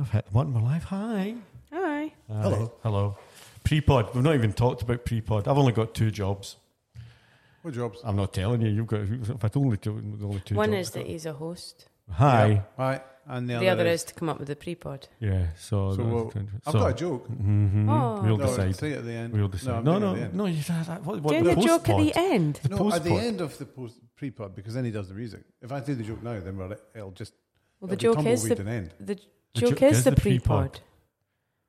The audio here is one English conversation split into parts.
I've hit one in my life. Hi. Hi. Hi. Hello. Hello. Pre-pod. We've not even talked about pre-pod. I've only got two jobs. What jobs? I'm not telling you. You've got. If I told you two, only two. One jobs. is that he's a host. Hi. Yeah, Right. And the, The other is to come up with a pre-pod. Yeah. so. So, well, I've got a joke. hmm Oh. We'll No, decide. Say it at the end. We'll decide. I'm No, no, at the end. no. You said that. What, what, Doing the a joke at the end. The No, at the end of the post pre-pod because then he does the music. If I do the joke now, then we're, it'll just Well, the it'll be joke is the, end. the The joke joke is is the the pre-pod. pre-pod.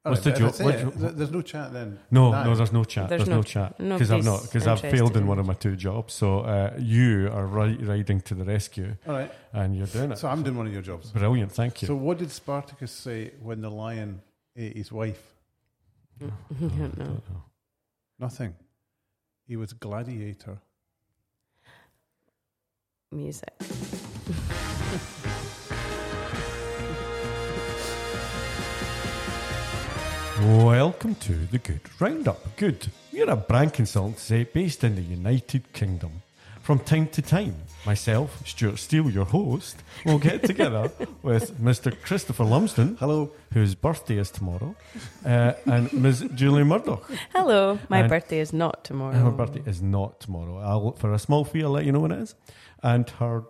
What's the but if I joke? What it, there's no chat then. No, now. no, there's no chat. There's There's, no- no chat because I've not because I've failed in one of my two jobs. So uh, you are ri- riding to the rescue, All right. and you're doing it. So I'm doing one of your jobs. Brilliant, thank you. So what did Spartacus say when the lion ate his wife? I don't know. Nothing. He was a gladiator. Music. Welcome to the Good Roundup. Good. We're a brand consultancy based in the United Kingdom. From time to time, myself, Stuart Steele, your host, will get together with Mr. Christopher Lumsden, Hello. whose birthday is tomorrow, uh, and Ms. Julie Murdoch. Hello. My And- birthday is not tomorrow. Her birthday is not tomorrow. I'll, for a small fee, I'll let you know when it is. And her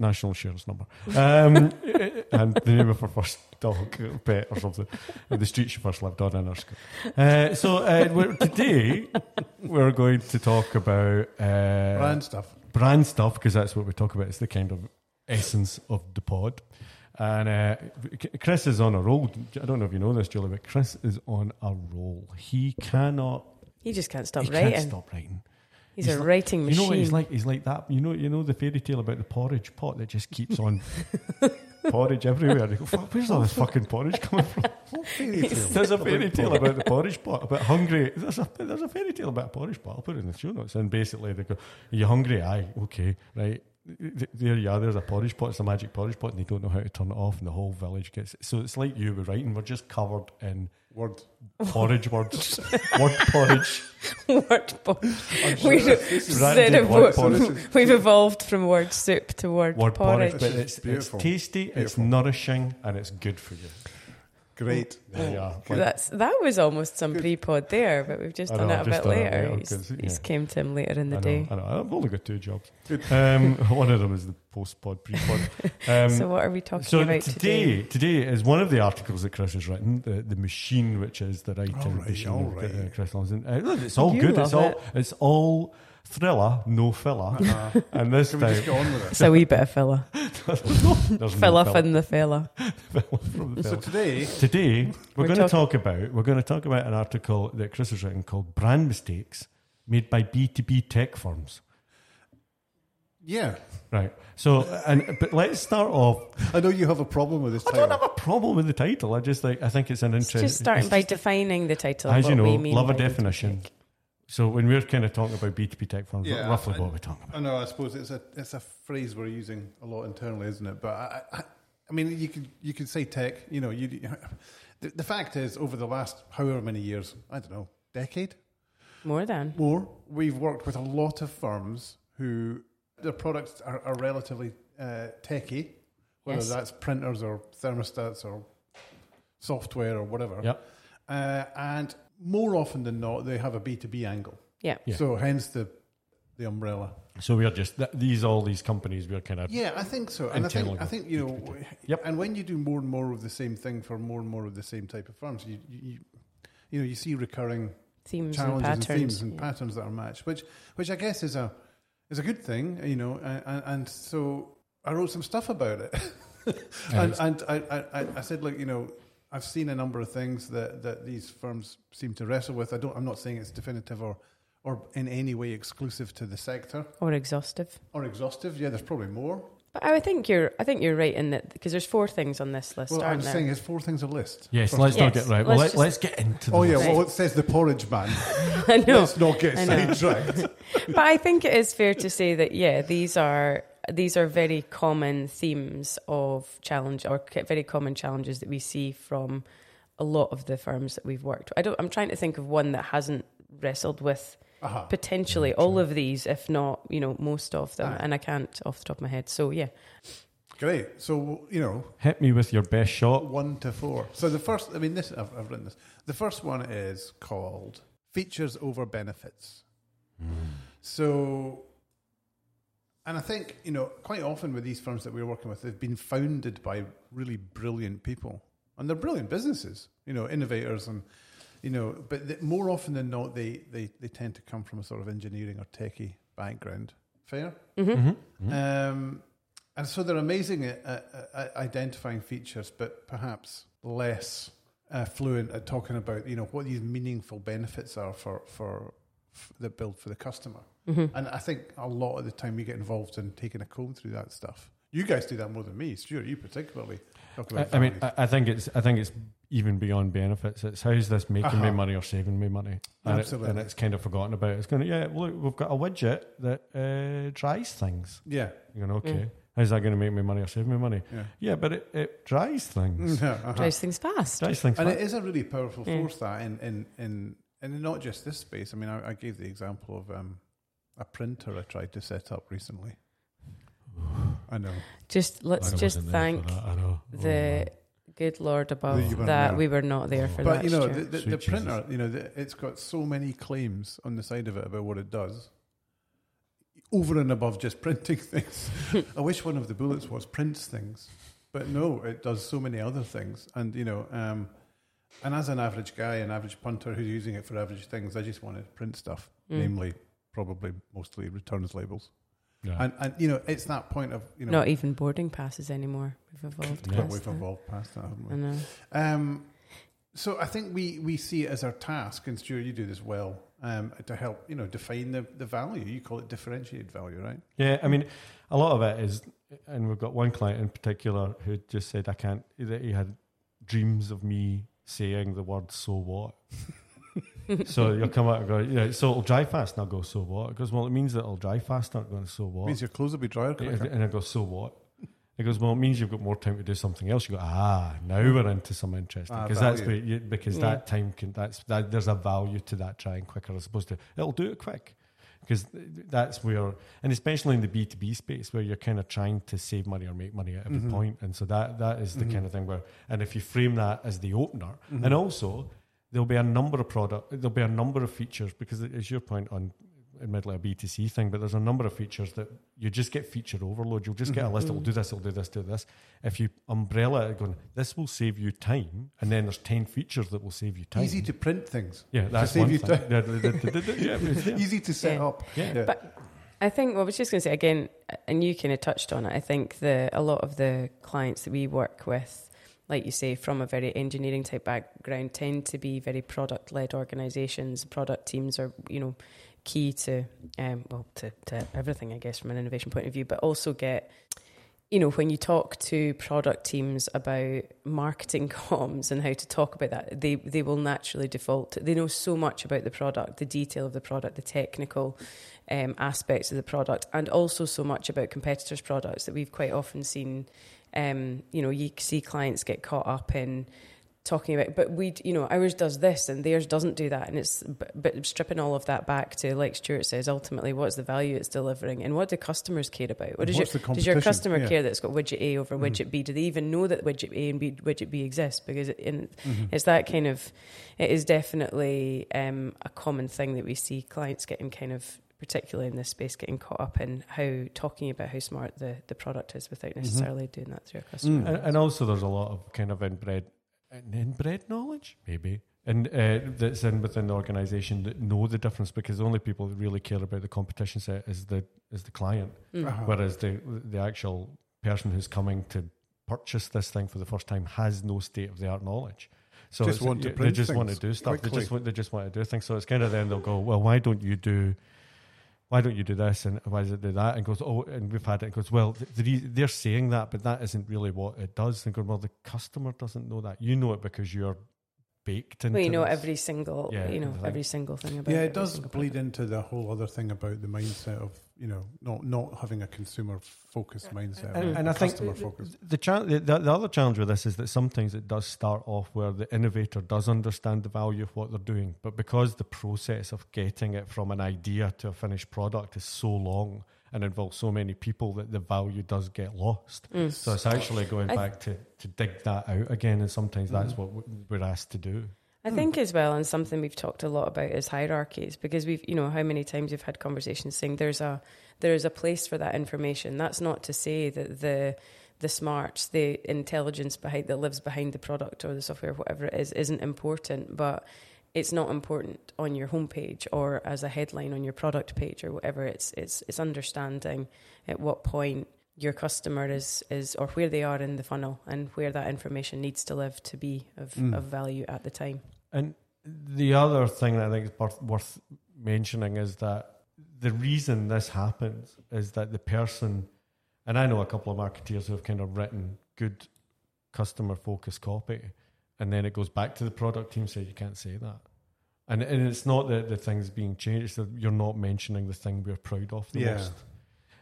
national insurance number. Um, and the name of her first dog, or pet, or something. The street she first lived on in her school. Uh, so uh, we're, today, we're going to talk about uh, Brand stuff. brand stuff because that's what we talk about. It's the kind of essence of the pod. And uh, Chris is on a roll. I don't know if you know this, Julie, but Chris is on a roll. He cannot. He just can't stop he writing. can't stop writing. He's, He's a like- writing machine. You know what he's like? He's like that. You know, you know the fairy tale about the porridge pot that just keeps on porridge everywhere. Go, "Fuck, where's all this fucking porridge coming from? What fairy tale? There's a fairy tale about the porridge pot, about hungry. There's a there's a fairy tale about a porridge pot. I'll put it in the show notes. And basically, they go, "Are you hungry? Aye, okay, right." There you are. There's a porridge pot. It's a magic porridge pot, and they don't know how to turn it off, and the whole village gets. it. So it's like you were writing. We're just covered in Word. porridge words, word porridge. word po- I'm We sure do- this is- Instead Branded of word word, porridge. we've evolved from word soup to word, word porridge, porridge. but This is it's, it's beautiful. tasty, it's nourishing, and it's good for you. Great. There you are. That's that was almost some pre-pod there, but we've just I done know, it a I've just bit later. later, he's yeah. came to him later in the I know, day. I know. I've only got two jobs. Um, one of them is the post pod, pre pod. Um, so what are we talking so about today, today? today is one of the articles that Chris has written, the, the machine, which is the writing All right, machine. all of, uh. Chris Lawson. Uh, look, it's all You good. It's love all it. it's all thriller, no filler. Uh, And this can we just time, get on with it? It's a wee bit of filler. there's no Filler filler in the filler. from the So today, Today, we're, We're going to talk- talk about we're going to talk about an article that Chris has written called "Brand Mistakes Made by B two B Tech Firms." yeah, Right. So, and but let's start off. I know you have a problem with this I title. don't have a problem with the title. I just like I think it's an It's interesting. just starting by just- defining the title. as you know, we mean love a by B2B definition. Tech. So when we're kind of talking about B two B tech firms, Yeah, roughly I- what are we talking about? I know. I suppose it's a it's a phrase we're using a lot internally, isn't it? But I, I, I mean, you could you could say tech. You know, you. The, the fact is, over the last however many years, I don't know, decade More than. more, we've worked with a lot of firms who their products are, are relatively uh, techy, whether Yes. that's printers or thermostats or software or whatever. Yep. Uh, and more often than not, they have a B two B angle. Yeah. Yeah. So hence the the umbrella. So we are just th- these all these companies we're kind of Yeah, I think so. And I think I think you know. Yep. And when you do more and more of the same thing for more and more of the same type of firms, you you, you, you know you see recurring Themes and challenges and, patterns. themes and yeah. patterns that are matched, which which I guess is a is a good thing, you know. And, and, and so I wrote some stuff about it, and, and I, I, I said, like you know, I've seen a number of things that, that these firms seem to wrestle with. I don't. I'm not saying it's definitive or or in any way exclusive to the sector Or exhaustive. or exhaustive. Yeah, there's probably more. But I think you're. I think you're right in that because there's four things on this list, Well, I'm there? saying it's four things a list. yes. First- Let's not Yes, get right. Well, let's let, just- let's get into. The Oh yeah, list. well it says the porridge man. I know. Let's not get I know. sidetracked. but I think it is fair to say that yeah, these are these are very common themes of challenge or very common challenges that we see from a lot of the firms that we've worked. With. I don't. I'm trying to think of one that hasn't wrestled with Uh-huh. potentially all of these, if not you know most of them, Aye. and I can't off the top of my head. So yeah, Great. So you know, Hit me with your best shot. one to four. So the first, I mean, this I've, I've written this. The first one is called features over benefits. So, and I think you know, quite often with these firms that we're working with, they've been founded by really brilliant people, and they're brilliant businesses. You know, innovators and you know, but the, more often than not, they, they they tend to come from a sort of engineering or techie background. Fair. Mm-hmm. Um, and so they're amazing at, at, at identifying features, but perhaps less uh, fluent at talking about you know what these meaningful benefits are for for, f that build for the customer. Mm-hmm. And I think a lot of the time we get involved in taking a comb through that stuff. You guys do that more than me, Stuart. You particularly talk I, about. I mean. I, I think it's I think it's even beyond benefits. It's how's this making me Uh-huh. money or saving me money, and, it- Absolutely. and it's kind of forgotten about. It's going to yeah, look, we've got a widget that uh, dries things. yeah, You're going okay, Mm. how's that going to make me money or save me money? yeah. Yeah, but it, it dries things. Yeah, uh-huh. Drives things fast. Dries things. And fa- it is a really powerful Yeah. force that in in in and not just this space. I mean, I, I gave the example of um, a printer I tried to set up recently. I know. Just let's I just wasn't there for thank that, I know. the good Lord above you that we were not there for but that. But you know, the, the, the printer, you know, the, it's got so many claims on the side of it about what it does. Over and above just printing things. I wish one of the bullets was prints things, but no, it does so many other things. And you know, um, and as an average guy, an average punter who's using it for average things, I just want to print stuff, Mm. namely, probably mostly returns labels. Yeah. And and you know, it's that point of you know, not even boarding passes anymore. We've evolved Yeah. past we've that. evolved past that, haven't we? I know. Um, so I think we, we see it as our task, and Stuart, you do this well, um, to help you know define the, the value. You call it differentiated value, right? Yeah, I mean, a lot of it is, and we've got one client in particular who just said, I can't, that he had dreams of me saying the word so what. so you'll come out and go, yeah, so it'll dry fast. And I'll go, so what? It goes, well, it means that it'll dry faster. I'm going, so what? Means your clothes will be drier quicker. And I go, so what? He goes, well, it means you've got more time to do something else. You go, ah, now we're into some interesting Ah, because that's value. you, because Yeah. that time can that's that there's a value to that drying quicker as opposed to it'll do it quick because that's where and especially in the B two B space where you're kind of trying to save money or make money at every Mhm. point. and so that that is the Mhm. kind of thing where and if you frame that as the opener Mhm. and also there'll be a number of product there'll be a number of features because it's your point on admittedly a B2C thing, but there's a number of features that you just get feature overload. You'll just get a list, it'll do this, it'll do this, do this. If you umbrella it going, this will save you time, and then there's 10 features that will save you time. Easy to print things. yeah, that's save you thing. time. Easy to set Yeah. up. Yeah. Yeah. But I think well, I was just going to say again, and you kind of touched on it. I think the a lot of the clients that we work with, like you say, from a very engineering type background, tend to be very product led organisations. Product teams are you know key to um, well to, to everything, I guess, from an innovation point of view, but also get. You know, when you talk to product teams about marketing comms and how to talk about that, they they will naturally default. They know so much about the product, the detail of the product, the technical um, aspects of the product, and also so much about competitors' products that we've quite often seen. Um, you know, you see clients get caught up in talking about, but we, you know, ours does this and theirs doesn't do that, and it's but, but stripping all of that back to, like Stuart says, ultimately, what's the value it's delivering, and what do customers care about? What does your does your customer Yeah. care that it's got widget A over Mhm. widget B? Do they even know that widget A and B, widget B exist? Because it, Mhm. it's that kind of it is definitely um, a common thing that we see clients getting kind of particularly in this space getting caught up in how talking about how smart the, the product is without necessarily doing that through a customer. Mm. And, and also, there's a lot of kind of inbred, inbred knowledge, maybe, and uh, that's in within the organisation that know the difference because the only people that really care about the competition set is the is the client, Mm. Uh-huh. whereas the the actual person who's coming to purchase this thing for the first time has no state of the art knowledge. So Just want to they just want to do stuff. They just want they just want to do things. So it's kind of then they'll go, well, why don't you do? Why don't you do this and why does it do that? And goes, oh, and we've had it. And goes, well, th- the, they're saying that, but that isn't really what it does. And go, well, the customer doesn't know that. You know it because you're baked into. well, you know this. every single, Yeah, you know every single thing about. Yeah, every it does bleed product. into the whole other thing about the mindset of you know not not having a consumer focused mindset, And, and I think customer focused. the, cha- the, the the other challenge with this is that sometimes it does start off where the innovator does understand the value of what they're doing, but because the process of getting it from an idea to a finished product is so long, and involves so many people that the value does get lost. Mm. So it's actually going I- back to, to dig that out again, and sometimes that's Mhm. what we're asked to do. I hmm. think as well, and something we've talked a lot about is hierarchies because we've, you know, how many times we've had conversations saying there's a there is a place for that information. That's not to say that the the smarts, the intelligence behind that lives behind the product or the software, whatever it is, isn't important, but it's not important on your homepage or as a headline on your product page or whatever. It's it's it's understanding at what point your customer is is or where they are in the funnel and where that information needs to live to be of, Mm. of value at the time. And the other thing that I think is worth, worth mentioning is that the reason this happens is that the person, and I know a couple of marketeers who have kind of written good customer focused copy, and then it goes back to the product team say you can't say that. And, and it's not that the thing's being changed, it's that you're not mentioning the thing we're proud of the Yeah. most.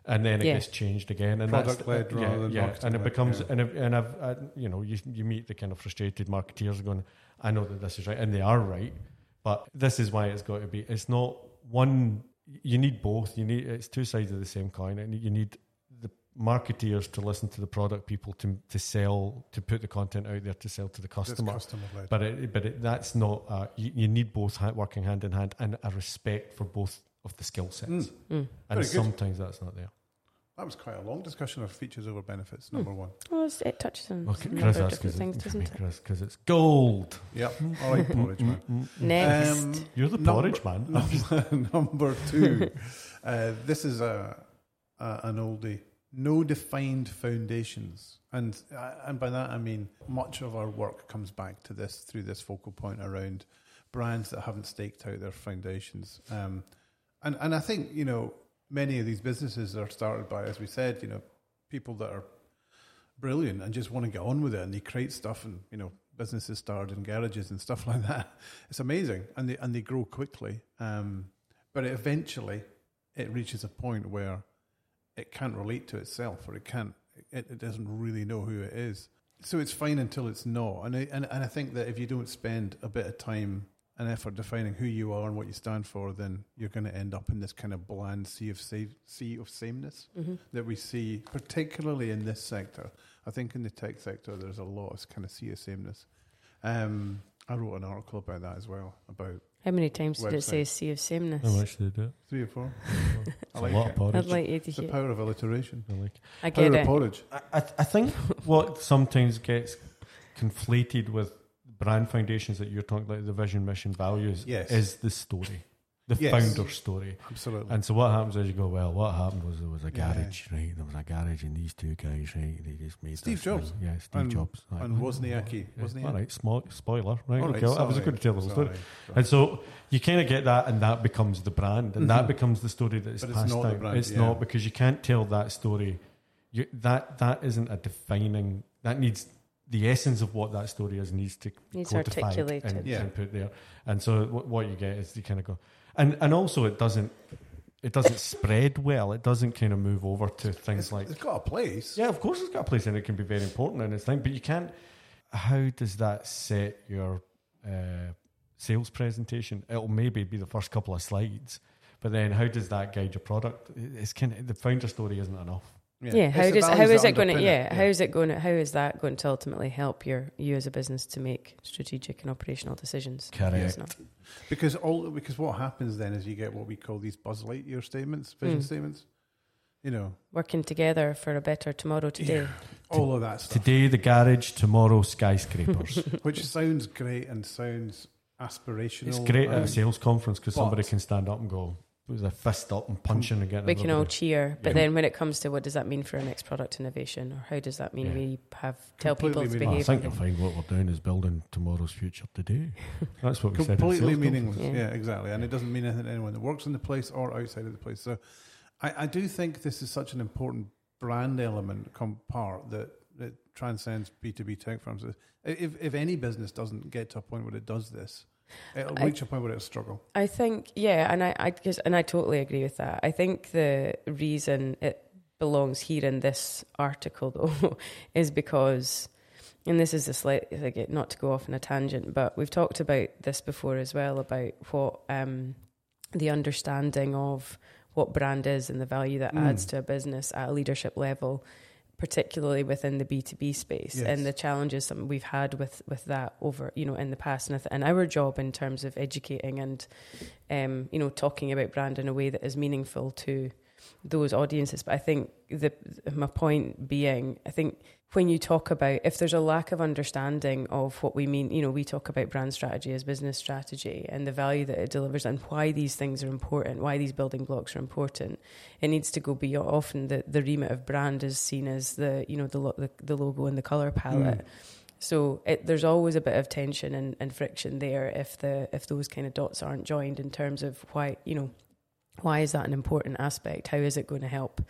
And then it Yeah. gets changed again, and that's- Product-led yeah, rather than yeah, and it marketing-led, becomes yeah. and if, and I've I, you know you you meet the kind of frustrated marketeers going, I know that this is right, and they are right, but this is why it's got to be. It's not one. You need both. You need it's two sides of the same coin, and you need the marketeers to listen to the product people to to sell to put the content out there to sell to the customer. customer. But it, but it, that's not. Uh, you, you need both working hand in hand and a respect for both of the skill sets. Mm. Mm. And sometimes that's not there. That was quite a long discussion of features over benefits. Number one. Well, it's, it touches on Okay, a Chris, number of different things, because doesn't it? Because it's gold. Yep. All right, porridge man. Mm, Next, Um, You're the Number- porridge man. Number, number two. uh, this is a, a an oldie. No defined foundations, and uh, and by that I mean much of our work comes back to this through this focal point around brands that haven't staked out their foundations. Um, and and I think you know many of these businesses are started by, as we said, you know, people that are brilliant and just want to get on with it, and they create stuff, and you know, businesses started in garages and stuff like that. It's amazing, and they and they grow quickly. Um, but it eventually, it reaches a point where it can't relate to itself, or it can't, it, it doesn't really know who it is. So it's fine until it's not, and I, and and I think that if you don't spend a bit of time and effort defining who you are and what you stand for, then you're going to end up in this kind of bland sea of sa- sea of sameness hmm that we see, particularly in this sector. I think in the tech sector, there's a lot of kind of sea of sameness. Um, I wrote an article about that as well, about How many times did it say sea of sameness? How much did it? Do? three or four. It's I a like lot it. of porridge. I'd like you to It's the power of alliteration. I like. I Power get of it. porridge. I, I, I think what sometimes gets conflated with brand foundations that you're talking about, the vision, mission, values, Yes. is the story, the Yes. founder story. Absolutely. And so what happens is you go, well, what happened was there was a Yeah. garage, right? There was a garage, and these two guys, right? They just made Steve Jobs. thing. Yeah, Steve And- Jobs. Right. and Wozniacki. Yeah. Wozniacki. All right, small, spoiler, right? All okay, I was sorry, going to tell the whole story. sorry, sorry. And so you kind of get that, and that becomes the brand, and that Mhm. becomes the story that is But it's passed down. brand, it's yeah. not because you can't tell that story. You, that that isn't a defining. That needs the essence of what that story is needs to Needs codified articulated. and, Yeah. and put there. And so what, what you get is you kind of go, and and also it doesn't it doesn't spread well. It doesn't kind of move over to things It's, like it's got a place. yeah, of course it's got a place and it can be very important in its thing, but you can't. How does that set your uh, sales presentation? It'll maybe be the first couple of slides, but then how does that guide your product? It's kind of the founder story isn't enough. Yeah, how does how values is that it going to underpin yeah, it. how is it going to how is that going to ultimately help your you as a business to make strategic and operational decisions? Correct. It's. Because all because what happens then is you get what we call these Buzz Lightyear statements, vision Mm. statements. You know, Working together for a better tomorrow today. all of that stuff, Today the garage, tomorrow skyscrapers. which sounds great and sounds aspirational. it's great at a sales conference because somebody can stand up and go with a fist up and punching again. We can all everybody- cheer, but Yeah. then when it comes to what does that mean for our next product innovation, or how does that mean Yeah. we have tell people Completely to Well, I think you'll find what we're doing is building tomorrow's future today. That's what we said. completely meaningless. Yeah. Yeah. exactly. And it doesn't mean anything to anyone that works in the place or outside of the place. So I, I do think this is such an important brand element com- part that, that transcends B2B tech firms. If, if any business doesn't get to a point where it does this, it'll I- reach a point where it'll struggle. I think, yeah, and I, I guess, and I totally agree with that. I think the reason it belongs here in this article, though, is because, and this is a slight, like, not to go off on a tangent, but we've talked about this before as well about what um, the understanding of what brand is and the value that Mm. adds to a business at a leadership level, particularly within the B two B space Yes. and the challenges some we've had with with that over you know in the past and, th- and our job in terms of educating and um, you know talking about brand in a way that is meaningful to those audiences. But I think the my point being, I think when you talk about if there's a lack of understanding of what we mean, you know, we talk about brand strategy as business strategy and the value that it delivers and why these things are important, why these building blocks are important. It needs to go beyond. Often the the remit of brand is seen as the you know the lo- the, the logo and the color palette. Mm. So it, there's always a bit of tension and, and friction there if the if those kind of dots aren't joined in terms of why you know why is that an important aspect? How is it going to help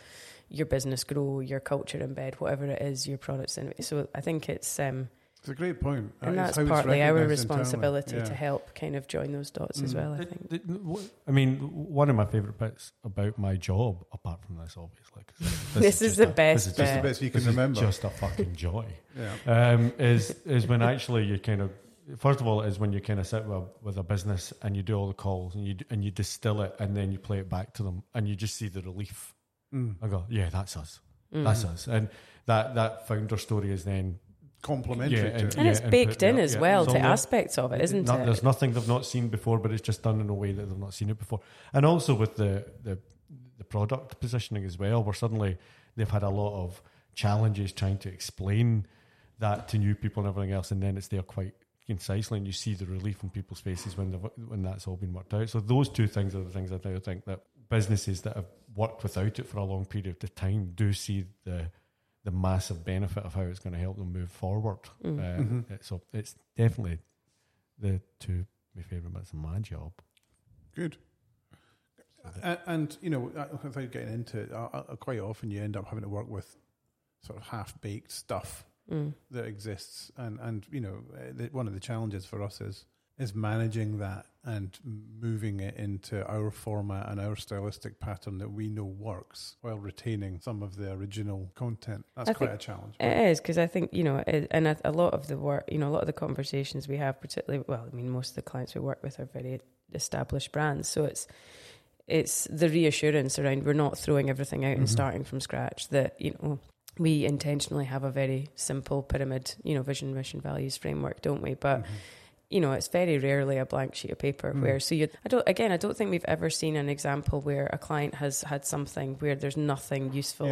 your business grow, your culture embed, whatever it is, your products? And so I think it's um, It's a great point. and It's that's partly our responsibility Yeah. to help kind of join those dots as Mm. well. I The- think. the- w- I mean, one of my favourite bits about my job, apart from this, obviously, This is just the a- this best is Just just the best bits you this can is remember. just a fucking joy. yeah. um, is is when actually you kind of first of all is when you kind of sit with, with a business and you do all the calls and you and you distill it and then you play it back to them and you just see the relief. Mm. I go, yeah, that's us, Mm. that's us, and that that founder story is then Complementary Yeah, to and- it. and it's baked put- in yeah, as yeah. well to aspects of it, isn't not- it? There's nothing they've not seen before, but it's just done in a way that they've not seen it before. And also with the the, the product positioning as well, where suddenly they've had a lot of challenges trying to explain that to new people and everything else, and then it's there quite concisely, and you see the relief in people's faces when when that's all been worked out. So those two things are the things that I do think that businesses that have worked without it for a long period of time do see the the massive benefit of how it's going to help them move forward. Mm. Uh, Mhm. So it's definitely the two my favourite bits of my job. Good. And, and you know, uh, without getting into it, uh, uh, quite often you end up having to work with sort of half baked stuff Mm. that exists, and and you know, the, one of the challenges for us is is managing that and moving it into our format and our stylistic pattern that we know works while retaining some of the original content. That's I quite a challenge. It is because I think you know, it, and a, a lot of the work, you know, a lot of the conversations we have, particularly, well, I mean, most of the clients we work with are very established brands, so it's it's the reassurance around we're not throwing everything out and Mhm. starting from scratch. That you know, we intentionally have a very simple pyramid, you know, vision, mission, values framework, don't we? But Mhm. you know, it's very rarely a blank sheet of paper Mm. where so you I don't again I don't think we've ever seen an example where a client has had something where there's nothing useful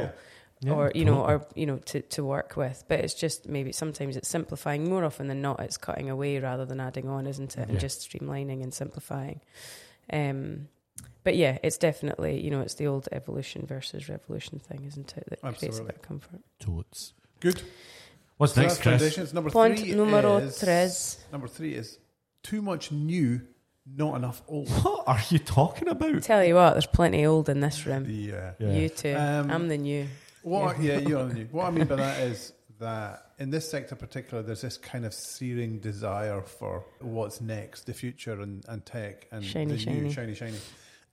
Yeah. or you know or you know to, to work with but it's just maybe sometimes it's simplifying more often than not it's cutting away rather than adding on isn't it Yeah. and just streamlining and simplifying um but yeah it's definitely you know it's the old evolution versus revolution thing isn't it that creates a bit of comfort totes. Good. What's So next, that's Chris? foundations. Number point three numero is, tres Number three is too much new, not enough old. What are you talking about? tell you what there's plenty old in this room The, uh, Yeah. you too Um, I'm the new What? Yeah, you're the new. What I mean by that is that in this sector, in particular, there's this kind of searing desire for what's next, the future and, and tech and Shiny, the shiny. new, shiny, shiny,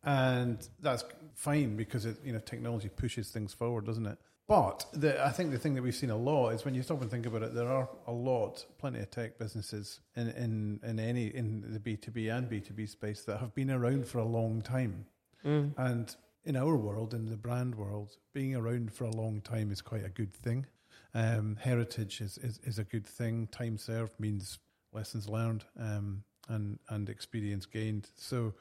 and that's fine because it, you know technology pushes things forward, doesn't it? But the, I think the thing that we've seen a lot is when you stop and think about it, there are a lot, plenty of tech businesses in in, in any in the B two B and B two B space that have been around for a long time. mm. And in our world, in the brand world, being around for a long time is quite a good thing. Um, heritage is, is, is a good thing. Time served means lessons learned um, and and experience gained. So,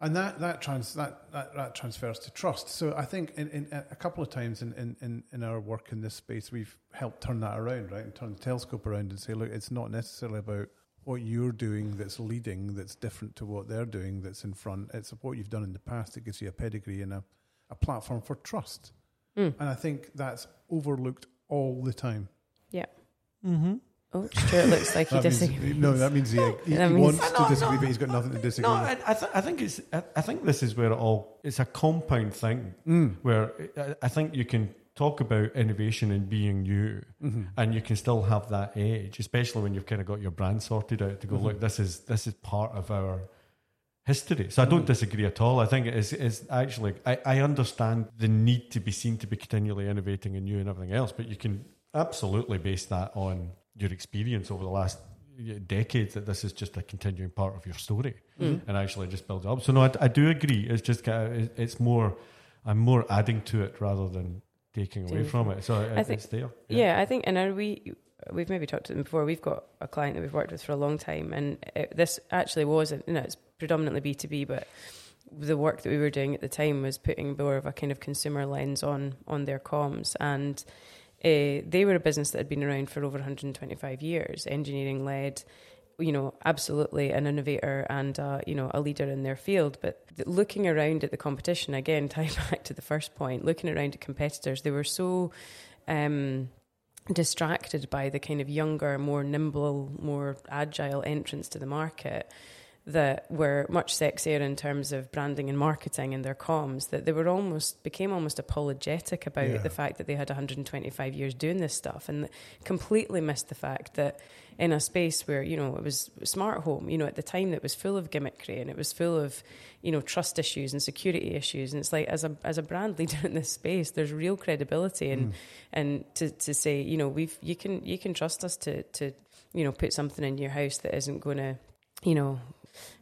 and that that trans that, that, that transfers to trust. So I think in, in a couple of times in, in, in, in our work in this space, we've helped turn that around, right, and turn the telescope around and say, look, it's not necessarily about what you're doing that's leading, that's different to what they're doing, that's in front. It's what you've done in the past that gives you a pedigree and a, a platform for trust. Mm. And I think that's overlooked all the time. Yeah. Mm-hmm. Oh Stuart looks like he That disagrees no, that means he, he, That he means- wants No, to disagree, no. but he's got nothing to disagree No, with. I, I, th- I think it's. I, I think this is where it all. It's a compound thing Mm. where I, I think you can talk about innovation and being new, Mhm. and you can still have that edge, especially when you've kind of got your brand sorted out to go. Mhm. Look, this is this is part of our history. So I don't Mhm. disagree at all. I think it is is actually. I, I understand the need to be seen to be continually innovating and new and everything else, but you can absolutely base that on your experience over the last decades that this is just a continuing part of your story, Mm. and actually just build it up. So no, I, I do agree. It's just kind of, it's more. I'm more adding to it rather than taking away from it. So it, I think- it's there. Yeah, I think, and are we we've maybe talked to them before. We've got a client that we've worked with for a long time, and it, this actually wasn't. you know, it's predominantly B two B, but the work that we were doing at the time was putting more of a kind of consumer lens on on their comms, and uh, they were a business that had been around for over 125 years, engineering led. You know, absolutely an innovator and uh, you know a leader in their field. But looking around at the competition again, tie back to the first point, looking around at competitors, they were so um, distracted by the kind of younger, more nimble, more agile entrance to the market that were much sexier in terms of branding and marketing and their comms that they were almost became almost apologetic about Yeah. the fact that they had 125 years doing this stuff and completely missed the fact that in a space where you know it was smart home you know at the time that was full of gimmickry and it was full of you know trust issues and security issues and it's like as a as a brand leader in this space there's real credibility and mm. and to to say you know we've you can you can trust us to to you know put something in your house that isn't going to you know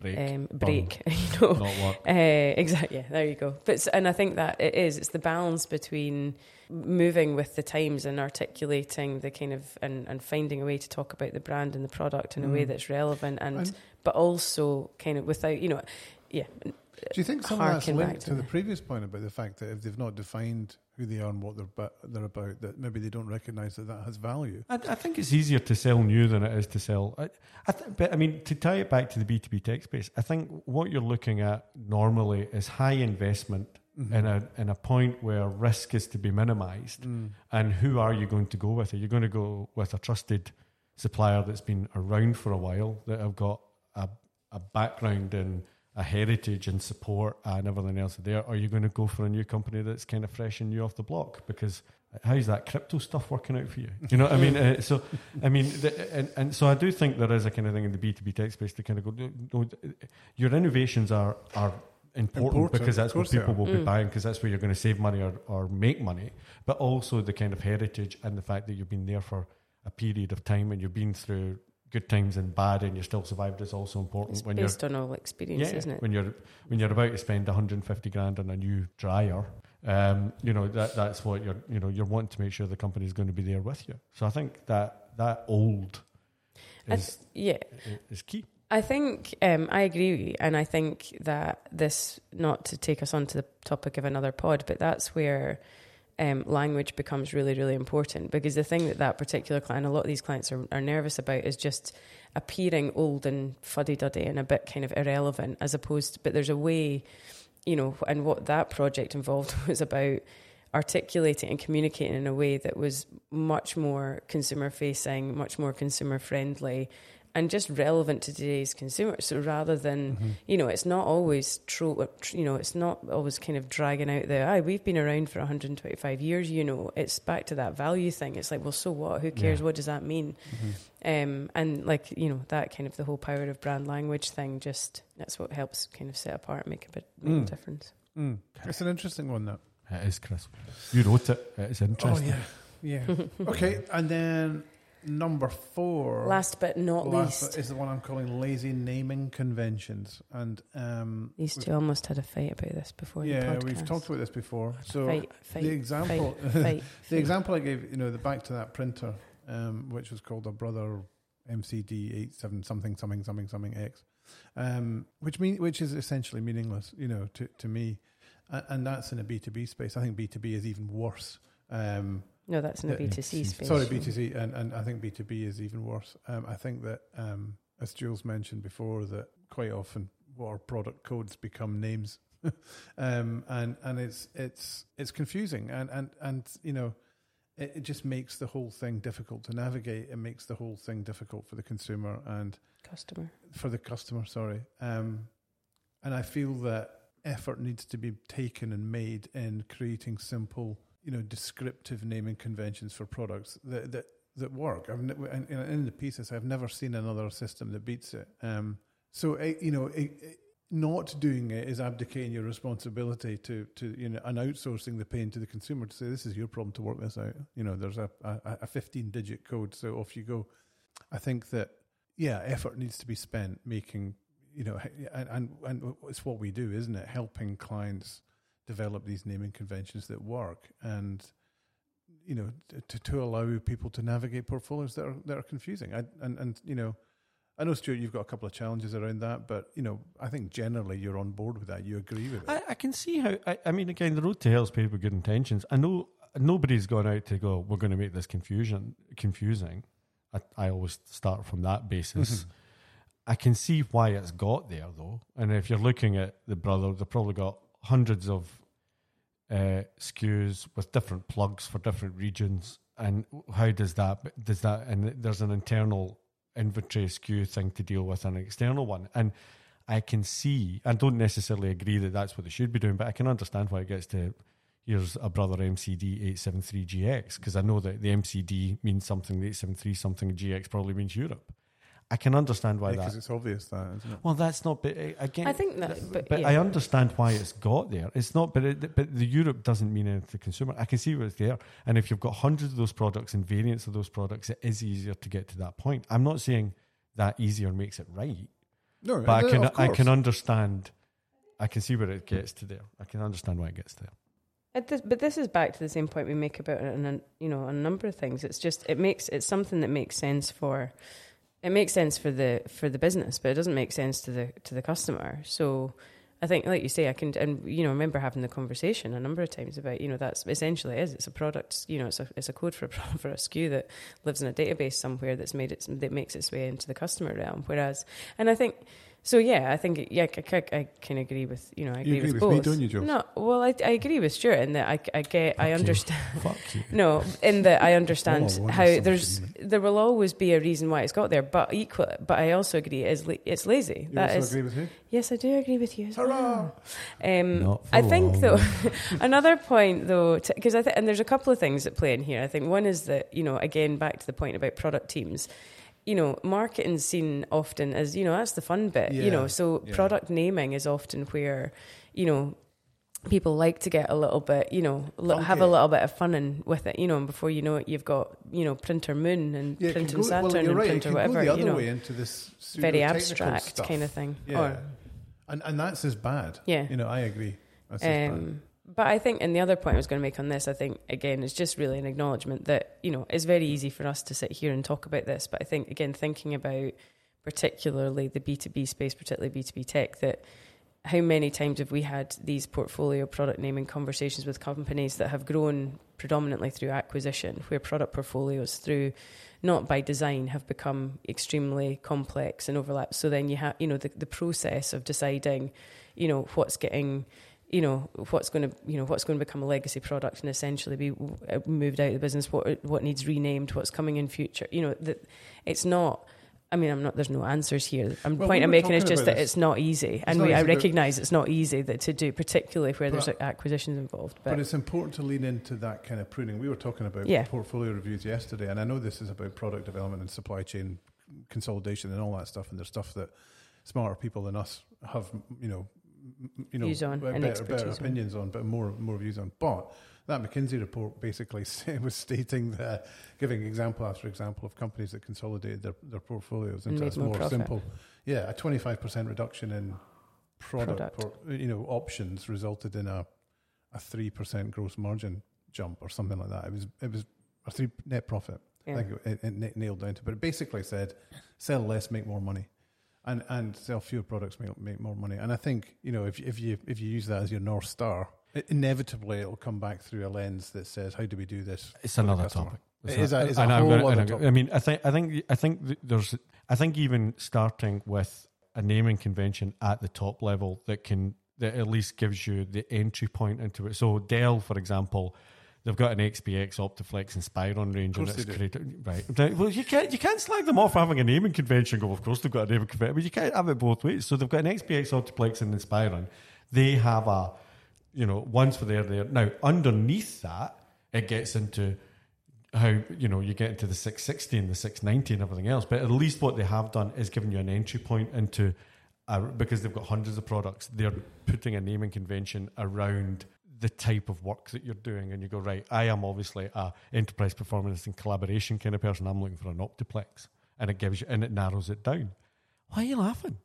Break, um, break you know not work. uh, exactly. Yeah, there you go. But and I think that it is. It's the balance between moving with the times and articulating the kind of and, and finding a way to talk about the brand and the product in a way Mm. that's relevant and, And- but also kind of without you know, yeah. Do you think some of that's linked to to the the- previous point about the fact that if they've not defined who they are and what they're, they're about, that maybe they don't recognise that that has value? I, I think it's easier to sell new than it is to sell. I, I th- but I mean, to tie it back to the B two B tech space, I think what you're looking at normally is high investment Mm-hmm. in a in a point where risk is to be minimised. Mm. And who are you going to go with? Are you going to go with a trusted supplier that's been around for a while that have got a a background in a heritage and support and everything else there? Or are you going to go for a new company that's kind of fresh and new off the block? Because how's that crypto stuff working out for you? You know what I mean? Uh, so, I mean, the, and, and so I do think there is a kind of thing in the B2B tech space to kind of go, no, your innovations are, are important, Important, because that's what people will be Mm. buying because that's where you're going to save money or, or make money, but also the kind of heritage and the fact that you've been there for a period of time and you've been through good times and bad and you still survived is also important It's when you're based on all experience, yeah, isn't it? when you're when you're about to spend 150 grand on a new dryer, um, you know that that's what you're you know you're wanting to make sure the company is going to be there with you. So I think that that old is th- yeah. is key. I think um, I agree and I think that this, not to take us on to the topic of another pod, but that's where um, language becomes really, really important because the thing that that particular client, a lot of these clients are, are nervous about is just appearing old and fuddy duddy and a bit kind of irrelevant, as opposed. To, but there's a way, you know, and what that project involved was about articulating and communicating in a way that was much more consumer facing, much more consumer friendly, and just relevant to today's consumer. So rather than, Mm-hmm. you know, it's not always true, you know, it's not always kind of dragging out the, ah, we've been around for 125 years, you know, it's back to that value thing. It's like, well, so what? Who cares? Yeah. What does that mean? Um, and like, you know, that kind of the whole power of brand language thing, just that's what helps kind of set apart, make a bit make Mm. a difference. Mm. It's an interesting one, though. It is, Chris. You wrote it. It's interesting. Oh, yeah. Yeah. okay, and then number four. Last but not last least, is the one I'm calling lazy naming conventions. And um, these two almost had a fight about this before. Yeah, we've talked about this before. So fight, fight, the example, fight, the example I gave, you know, the back to that printer, um, which was called a Brother MCD eight seven something something something something X, um, which mean which is essentially meaningless, you know, to to me, and, and that's in a B two B space. I think B two B is even worse. Um, No, that's in a Yeah, B two C yeah, space. Sorry, B2C, and, and I think B2B is even worse. Um, I think that, um, as Jules mentioned before, that quite often what our product codes become names, um, and and it's it's it's confusing, and and and you know, it, it just makes the whole thing difficult to navigate. It makes the whole thing difficult for the consumer and customer. for the customer. Sorry, um, and I feel that effort needs to be taken and made in creating simple, you know, descriptive naming conventions for products that that that work. I've in, the pieces, I've never seen another system that beats it. Um, so eh, you know. It, it, not doing it is abdicating your responsibility to, to you know and outsourcing the pain to the consumer to say this is your problem to work this out. You know, there's a a, a 15 digit code, so off you go. I think that yeah, effort needs to be spent making you know, and, and and it's what we do, isn't it? Helping clients develop these naming conventions that work, and you know, to to allow people to navigate portfolios that are that are confusing. I, and and you know, I know Stuart, you've got a couple of challenges around that, but you know, I think generally you're on board with that. You agree with it. I, I can see how. I, I mean, again, the road to hell is paved with good intentions. I know nobody's gone out to go. We're going to make this confusion confusing. I, I always start from that basis. Mm-hmm. I can see why it's got there though. And if you're looking at the brother, they've probably got hundreds of uh, SKUs with different plugs for different regions. And how does that does that and there's an internal inventory SKU thing to deal with an external one. And I can see, I don't necessarily agree that that's what they should be doing, but I can understand why it gets to here's a brother MCD 873GX because I know that the MCD means something, the 873 something, GX probably means Europe. I can understand why yeah, that. Because it's obvious that, isn't it? Well, that's not. But uh, again, I think that. But, but yeah. I understand why it's got there. It's not. But it, but the Europe doesn't mean anything to the consumer. I can see where it's there. And if you've got hundreds of those products and variants of those products, it is easier to get to that point. I'm not saying that easier makes it right. No, but I can. I can understand. I can see where it gets to there. I can understand why it gets there. This, but this is back to the same point we make about it, you know a number of things. It's just it makes it's something that makes sense for it makes sense for the for the business, but it doesn't make sense to the to the customer. So I think, like you say, I can and you know I remember having the conversation a number of times about you know that's essentially it is it's a product you know it's a it's a code for a for a SKU that lives in a database somewhere that's made it that makes its way into the customer realm. Whereas, and I think so yeah, I think yeah, I, I, I can agree with you know I agree, you agree with, both. Me, don't you, Joe? No, well I, I agree with Stuart in that I, I get Fuck I understand. Fuck you. No, in that I understand Oh, how there's there will always be a reason why it's got there, but equal. But I also agree it's la- it's lazy. You that also is agree with who? yes, I do agree with you. As Hurrah! well. Um, Not for I think long. though another point though because I think and there's a couple of things that play in here. I think one is that you know again back to the point about product teams. You know, marketing's seen often as you know that's the fun bit. You know, so yeah. product naming is often where you know people like to get a little bit, you know, li- have a little bit of fun in, with it, you know, and before you know it, you've got, you know, Printer Moon and Yeah, Printer go, Saturn well, and right. Printer whatever, go the other you know, into this very abstract stuff. kind of thing. Yeah, Or, and and that's as bad. Yeah. you know, I agree. That's as bad. Um, but I think, and the other point I was going to make on this, I think, again, is just really an acknowledgement that, you know, it's very easy for us to sit here and talk about this. But I think, again, thinking about particularly the B2B space, particularly B2B tech, that how many times have we had these portfolio product naming conversations with companies that have grown predominantly through acquisition, where product portfolios through not by design have become extremely complex and overlap. So then you have, you know, the, the process of deciding, you know, what's getting, you know, what's going to, you know, what's going to become a legacy product and essentially be uh, moved out of the business, what what needs renamed, what's coming in future. You know, that it's not. I mean, I'm not. There's no answers here. I'm Well, point we I'm making is just that this. it's not easy, and not we, I easy, but- recognise it's not easy that to do, particularly where there's acquisitions involved. But But, it's important to lean into that kind of pruning. We were talking about Yeah. portfolio reviews yesterday, and I know this is about product development and supply chain consolidation and all that stuff. And there's stuff that smarter people than us have, you know, you know, Views on better, better on. opinions on, but more more views on. But that McKinsey report basically was stating that, giving example after example of companies that consolidated their, their portfolios into a more simple, yeah, a 25% reduction in product, Product. you know, options resulted in a a three percent gross margin jump or something like that. It was it was a three net profit. Yeah. I think it, it, it nailed down to, but it basically said sell less, make more money, and and sell fewer products, make make more money. And I think you know if if you if you use that as your north star, it, inevitably it'll come back through a lens that says how do we do this? It's another topic. It is a- it's a whole gonna- other I'm topic. I mean, I think, I think, I think there's, I think even starting with a naming convention at the top level that can, that at least gives you the entry point into it. So Dell, for example, they've got an XPS, OptiPlex, and Inspiron range, and course it's they do. created right. Right. Well, you can't, you can't slag them off for having a naming convention. Go, of course they've got a naming convention, but you can't have it both ways. So they've got an XPS, OptiPlex, and an Inspiron. They have a, you know, one's for there, there. Now underneath that, it gets into how you know you get into the 660 and the 690 and everything else but at least what they have done is given you an entry point into uh, because they've got hundreds of products they're putting a naming convention around the type of work that you're doing and you go right i am obviously a enterprise performance and collaboration kind of person i'm looking for an optiplex and it gives you and it narrows it down. Why are you laughing?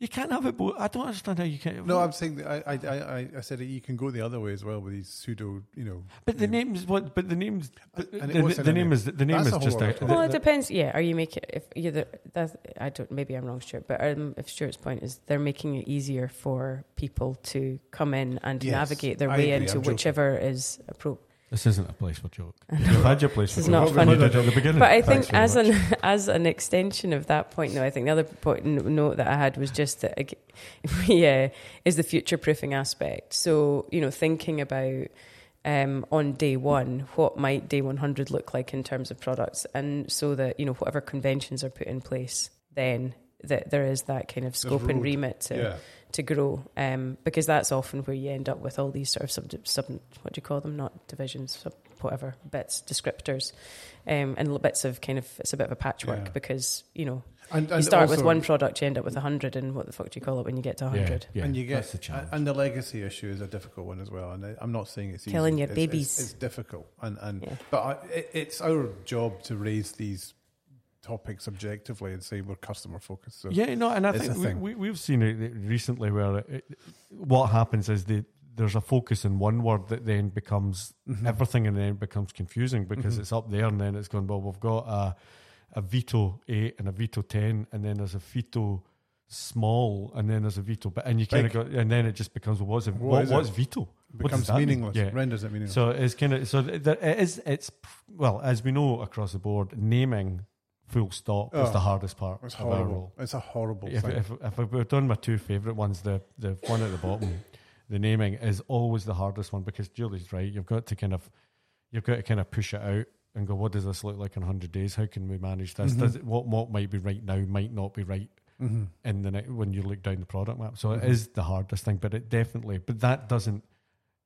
You can't have it both. I don't understand how you can't. No, I'm saying that I, I, I, I said that you can go the other way as well with these pseudo, you know. But the you know, name's what? But the name's but And it the, the, name name. is the name That's is a just whole a, Well, it depends. Yeah, are you making if you the that I don't maybe I'm wrong, Stuart, but um, if Stuart's point is they're making it easier for people to come in and Yes, navigate their I way agree, into I'm joking. whichever is appropriate. This isn't a place for joke. You've had your for is not funny. You at the beginning. But I Thanks think very as much. an as an extension of that point, though, I think the other point n- note that I had was just that ag- we uh, is the future proofing aspect. So you know, thinking about um, on day one, what might day one hundred look like in terms of products, and so that you know whatever conventions are put in place, then that there is that kind of scope and remit to yeah. to grow, um, because that's often where you end up with all these sort of sub, sub what do you call them? Not divisions, sub, whatever bits, descriptors, um, and little bits of kind of it's a bit of a patchwork Yeah. because you know And, you and start with one product, you end up with a hundred, and what the fuck do you call it when you get to a yeah, hundred? yeah, and you get that's the challenge. and the legacy issue is a difficult one as well. And I, I'm not saying it's Killing easy. your It's- it's- babies. It's, difficult, and and Yeah. but I, it, it's our job to raise these topics objectively and say we're customer focused. So Yeah, no, and I think we, we, we've seen it recently where it, it, what happens is the, there's a focus in one word that then becomes Mhm. everything and then it becomes confusing because Mhm. it's up there and then it's going, well, we've got a, a Vito 8 and a veto 10 and then there's a veto small and then there's a veto but and you kind of go, and then it just becomes, well, what's, it, What what, it? what's? What does becomes mean? meaningless. Yeah. Renders it meaningless. So it's kind of so there, it is. It's well as we know across the board, naming full stop is Oh, the hardest part it's of our horrible. role. It's a horrible If, thing. if, if I were done my two favourite ones, the the one at the bottom, the naming is always the hardest one because Julie's right. You've got to kind of you've got to kind of push it out and go, what does this look like in hundred days? How can we manage this? Mhm. Does it, what what might be right now might not be right hmm in the ne- when you look down the product map. So Mhm. it is the hardest thing, but it definitely but that doesn't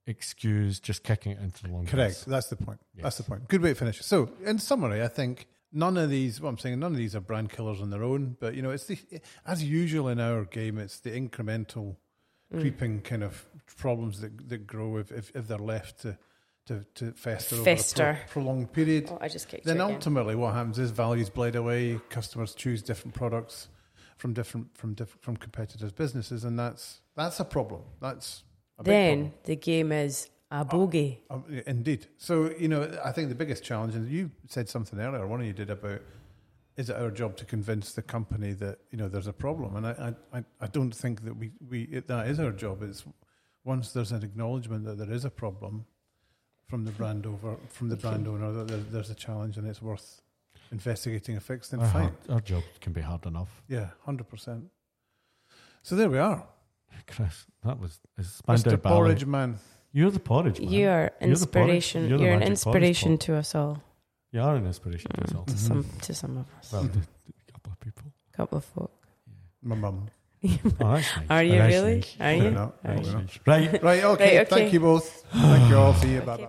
excuse just kicking it into the long Correct. That's the point. That's the point. Good way to finish. So, in summary, I think none of these. What I'm saying, none of these are brand killers on their own. But you know, it's the as usual in our game. It's the incremental, Mm. creeping kind of problems that that grow if if, if they're left to to, to fester, Fester. over a pro- prolonged period. Oh, I just kicked then ultimately, what happens is values blade away. Customers choose different products from different from different from competitors' businesses, and that's that's a problem. That's a big Then problem. the game is a bogey. Um, indeed. So, you know, I think the biggest challenge, and you said something earlier, one of you did about, is it our job to convince the company that, you know, there's a problem? And I, I, I- I don't think that we, we it, that is our job. It's once there's an acknowledgement that there is a problem from the brand over, from the brand owner, that there, there's a challenge and it's worth investigating a fix, then Our, fine. hard- our job can be hard enough. Yeah, 100%. So there we are. Chris, that was Mr. Ballet. Porridge Man. You're the porridge man. You are You're the porridge- inspiration. you're You're, the an magic inspiration porridge to us all. You are an inspiration to us all. To Mhm. some to some of us. Well, to, to a couple of people. couple of folk. My mum. Oh, that's nice. Are you That's really? nice. Are Fair you? enough. Are you? enough. Right. Right, okay. Right, okay. Thank you both. Thank you all. See you. Bye Okay. bye.